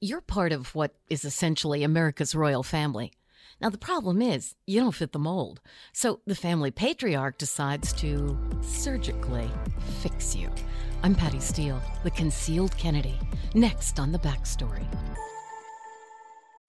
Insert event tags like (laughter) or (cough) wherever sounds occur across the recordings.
you're part of what is essentially America's royal family. Now, the problem is, you don't fit the mold. So the family patriarch decides to surgically fix you. I'm Patty Steele, the concealed Kennedy. Next on The Backstory.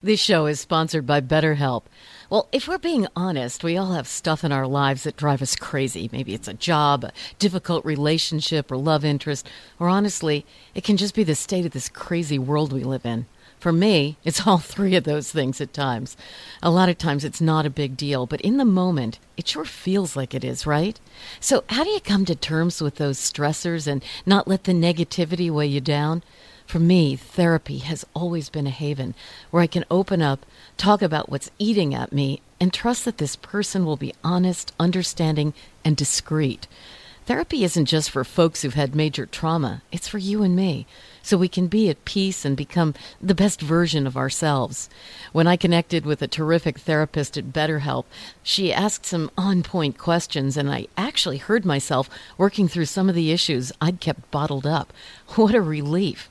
This show is sponsored by BetterHelp. Well, if we're being honest, we all have stuff in our lives that drive us crazy. Maybe it's a job, a difficult relationship, or love interest, or honestly, it can just be the state of this crazy world we live in. For me, it's all (laughs) three of those things at times. A lot of times it's not a big deal, but in the moment, it sure feels like it is, right? So, how do you come to terms with those stressors and not let the negativity weigh you down? For me, therapy has always been a haven where I can open up, talk about what's eating at me, and trust that this person will be honest, understanding, and discreet. Therapy isn't just for folks who've had major trauma, it's for you and me, so we can be at peace and become the best version of ourselves. When I connected with a terrific therapist at BetterHelp, she asked some on point questions, and I actually heard myself working through some of the issues I'd kept bottled up. What a relief!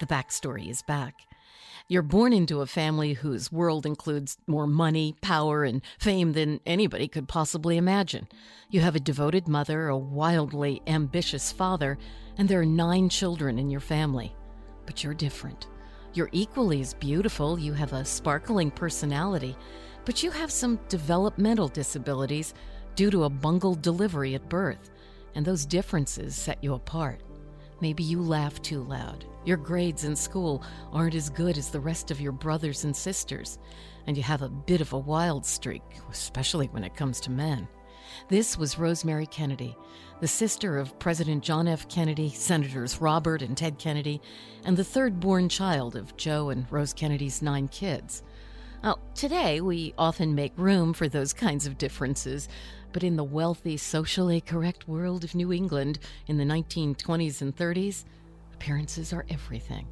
The backstory is back. You're born into a family whose world includes more money, power, and fame than anybody could possibly imagine. You have a devoted mother, a wildly ambitious father, and there are nine children in your family. But you're different. You're equally as beautiful, you have a sparkling personality, but you have some developmental disabilities due to a bungled delivery at birth, and those differences set you apart. Maybe you laugh too loud. Your grades in school aren't as good as the rest of your brothers and sisters, and you have a bit of a wild streak, especially when it comes to men. This was Rosemary Kennedy, the sister of President John F. Kennedy, Senators Robert and Ted Kennedy, and the third born child of Joe and Rose Kennedy's nine kids. Today we often make room for those kinds of differences, but in the wealthy, socially correct world of New England in the 1920s and 30s, appearances are everything.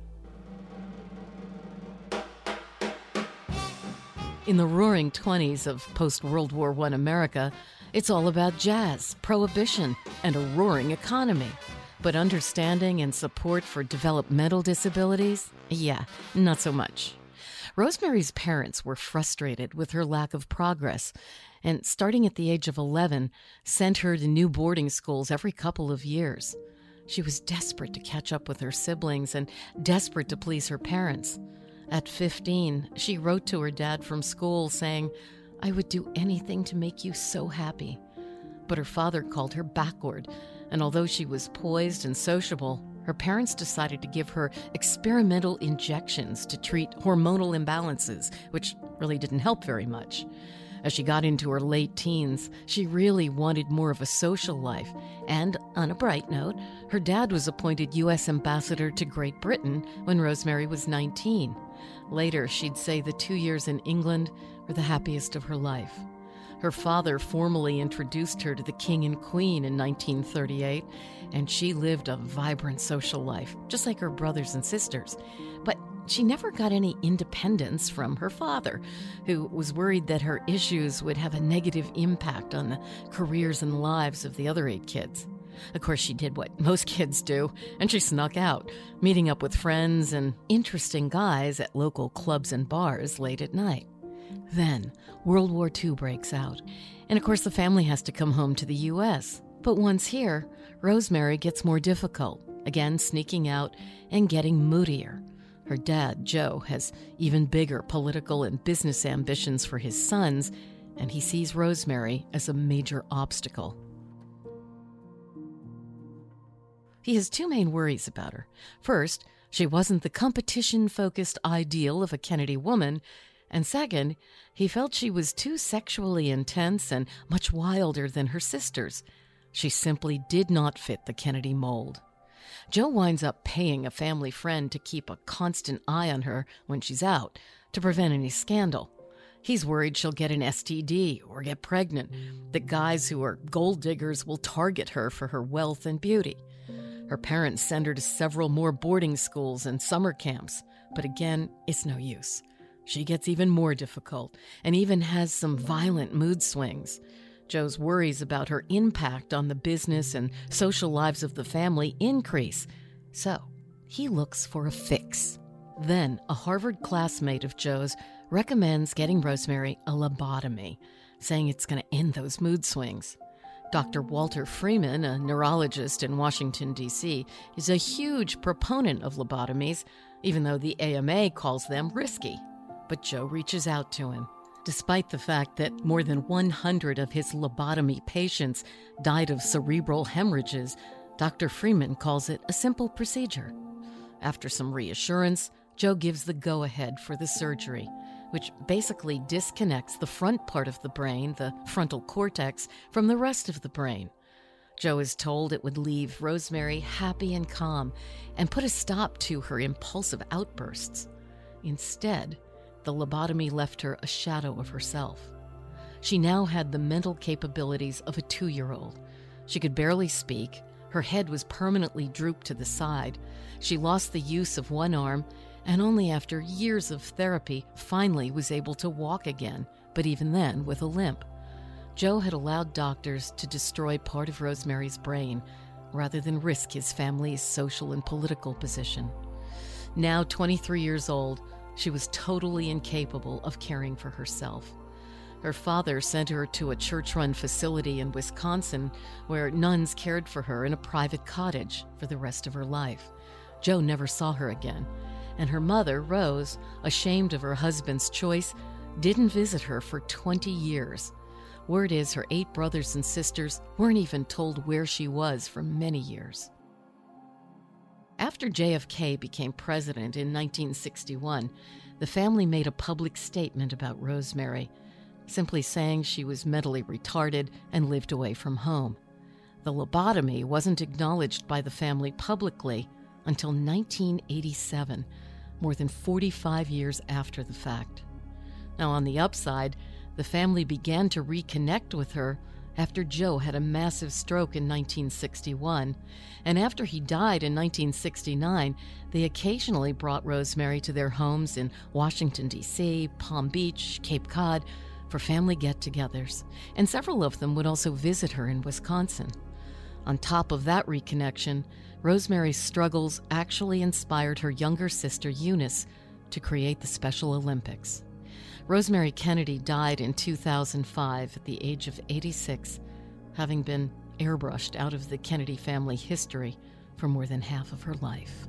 In the roaring 20s of post World War I America, it's all about jazz, prohibition, and a roaring economy. But understanding and support for developmental disabilities? Yeah, not so much. Rosemary's parents were frustrated with her lack of progress and, starting at the age of 11, sent her to new boarding schools every couple of years. She was desperate to catch up with her siblings and desperate to please her parents. At 15, she wrote to her dad from school saying, I would do anything to make you so happy. But her father called her backward, and although she was poised and sociable, her parents decided to give her experimental injections to treat hormonal imbalances, which really didn't help very much. As she got into her late teens, she really wanted more of a social life. And on a bright note, her dad was appointed U.S. ambassador to Great Britain when Rosemary was 19. Later, she'd say the two years in England were the happiest of her life. Her father formally introduced her to the King and Queen in 1938, and she lived a vibrant social life, just like her brothers and sisters. But she never got any independence from her father, who was worried that her issues would have a negative impact on the careers and lives of the other eight kids. Of course, she did what most kids do, and she snuck out, meeting up with friends and interesting guys at local clubs and bars late at night. Then, World War II breaks out, and of course, the family has to come home to the U.S. But once here, Rosemary gets more difficult, again sneaking out and getting moodier. Her dad, Joe, has even bigger political and business ambitions for his sons, and he sees Rosemary as a major obstacle. He has two main worries about her. First, she wasn't the competition focused ideal of a Kennedy woman, and second, he felt she was too sexually intense and much wilder than her sisters. She simply did not fit the Kennedy mold. Joe winds up paying a family friend to keep a constant eye on her when she's out to prevent any scandal. He's worried she'll get an STD or get pregnant, that guys who are gold diggers will target her for her wealth and beauty. Her parents send her to several more boarding schools and summer camps, but again, it's no use. She gets even more difficult and even has some violent mood swings. Joe's worries about her impact on the business and social lives of the family increase. So he looks for a fix. Then a Harvard classmate of Joe's recommends getting Rosemary a lobotomy, saying it's going to end those mood swings. Dr. Walter Freeman, a neurologist in Washington, D.C., is a huge proponent of lobotomies, even though the AMA calls them risky. But Joe reaches out to him despite the fact that more than 100 of his lobotomy patients died of cerebral hemorrhages, Dr. Freeman calls it a simple procedure. After some reassurance, Joe gives the go ahead for the surgery, which basically disconnects the front part of the brain, the frontal cortex, from the rest of the brain. Joe is told it would leave Rosemary happy and calm and put a stop to her impulsive outbursts. Instead, the lobotomy left her a shadow of herself. She now had the mental capabilities of a two year old. She could barely speak. Her head was permanently drooped to the side. She lost the use of one arm, and only after years of therapy finally was able to walk again, but even then with a limp. Joe had allowed doctors to destroy part of Rosemary's brain rather than risk his family's social and political position. Now 23 years old, she was totally incapable of caring for herself. Her father sent her to a church run facility in Wisconsin where nuns cared for her in a private cottage for the rest of her life. Joe never saw her again, and her mother, Rose, ashamed of her husband's choice, didn't visit her for 20 years. Word is her eight brothers and sisters weren't even told where she was for many years. After JFK became president in 1961, the family made a public statement about Rosemary, simply saying she was mentally retarded and lived away from home. The lobotomy wasn't acknowledged by the family publicly until 1987, more than 45 years after the fact. Now, on the upside, the family began to reconnect with her after Joe had a massive stroke in 1961. And after he died in 1969, they occasionally brought Rosemary to their homes in Washington, D.C., Palm Beach, Cape Cod for family get togethers. And several of them would also visit her in Wisconsin. On top of that reconnection, Rosemary's struggles actually inspired her younger sister, Eunice, to create the Special Olympics. Rosemary Kennedy died in 2005 at the age of 86, having been airbrushed out of the Kennedy family history for more than half of her life.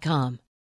com.